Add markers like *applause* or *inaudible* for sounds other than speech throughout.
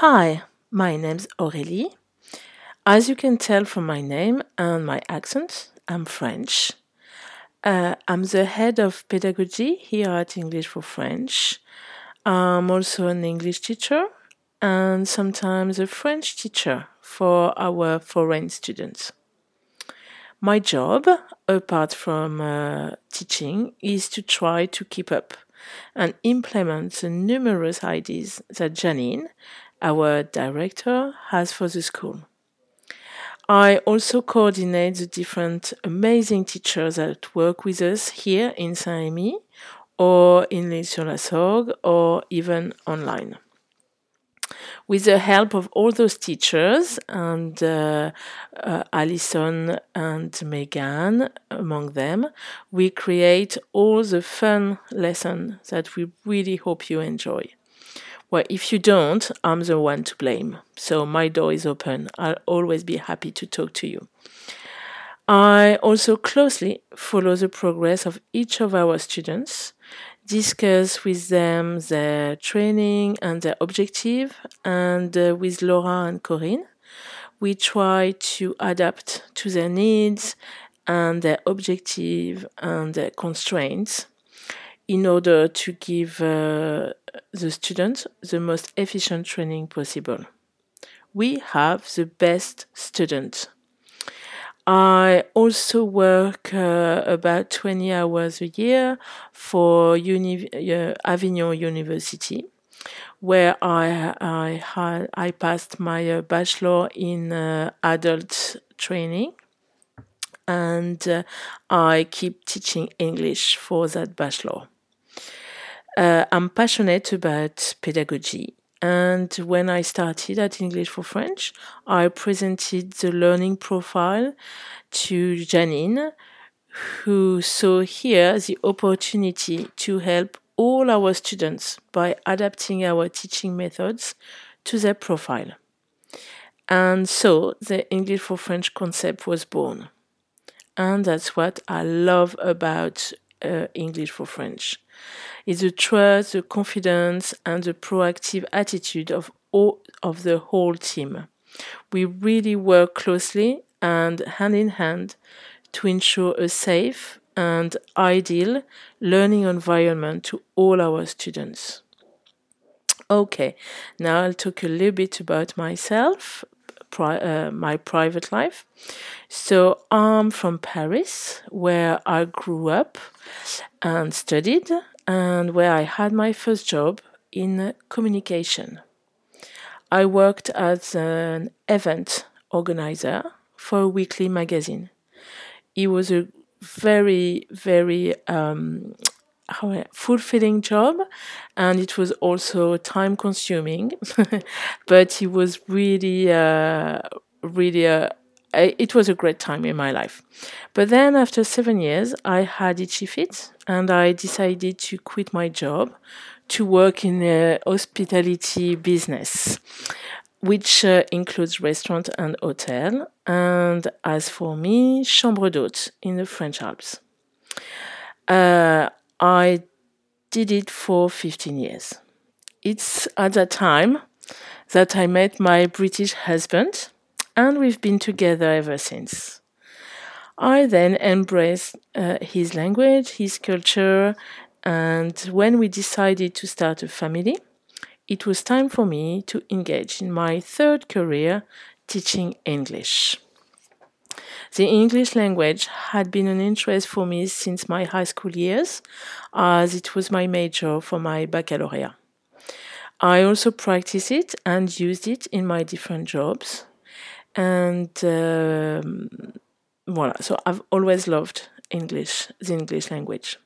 Hi, my name's Aurélie. As you can tell from my name and my accent, I'm French. Uh, I'm the head of pedagogy here at English for French. I'm also an English teacher and sometimes a French teacher for our foreign students. My job, apart from uh, teaching, is to try to keep up and implement the numerous ideas that Janine, our director, has for the school. I also coordinate the different amazing teachers that work with us here in Saint-Rémy or in l'Isle-sur-la-Sorgue or even online. With the help of all those teachers and uh, uh, Alison and Megan among them, we create all the fun lessons that we really hope you enjoy. Well, if you don't, I'm the one to blame. So my door is open. I'll always be happy to talk to you. I also closely follow the progress of each of our students, discuss with them their training and their objective, and uh, with Laura and Corinne, we try to adapt to their needs and their objective and their constraints in order to give uh, the students the most efficient training possible. We have the best students. I also work uh, about 20 hours a year for Uni- uh, Avignon University, where I I I passed my uh, bachelor in uh, adult training, and uh, I keep teaching English for that bachelor. Uh, I'm passionate about pedagogy. And when I started at English for French, I presented the learning profile to Janine, who saw here the opportunity to help all our students by adapting our teaching methods to their profile. And so the English for French concept was born. And that's what I love about uh, English for French. It's the trust, the confidence, and the proactive attitude of all of the whole team. We really work closely and hand in hand to ensure a safe and ideal learning environment to all our students. Okay, now I'll talk a little bit about myself, pri- uh, my private life. So I'm from Paris, where I grew up and studied, and where I had my first job in communication. I worked as an event organizer for a weekly magazine. It was a very, very um, fulfilling job, and it was also time consuming, *laughs* but it was really, uh, really a it was a great time in my life. But then after seven years, I had itchy feet and I decided to quit my job to work in the hospitality business, which uh, includes restaurant and hotel. And as for me, chambre d'hôte in the French Alps. Uh, I did it for 15 years. It's at that time that I met my British husband and we've been together ever since. I then embraced uh, his language, his culture, and when we decided to start a family, it was time for me to engage in my third career teaching English. The English language had been an interest for me since my high school years, as it was my major for my baccalaureate. I also practiced it and used it in my different jobs, and um, voilà. So I've always loved English, the English language.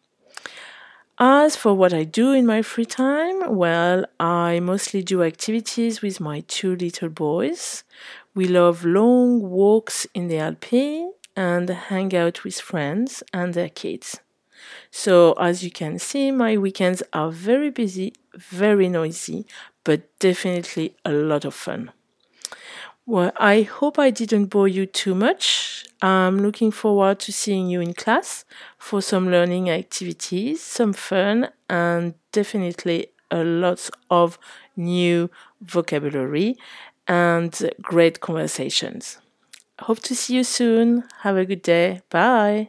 As for what I do in my free time, well, I mostly do activities with my two little boys. We love long walks in the Alpes and hang out with friends and their kids. So, as you can see, my weekends are very busy, very noisy, but definitely a lot of fun. Well, I hope I didn't bore you too much. I'm looking forward to seeing you in class for some learning activities, some fun, and definitely a lot of new vocabulary and great conversations. Hope to see you soon. Have a good day. Bye.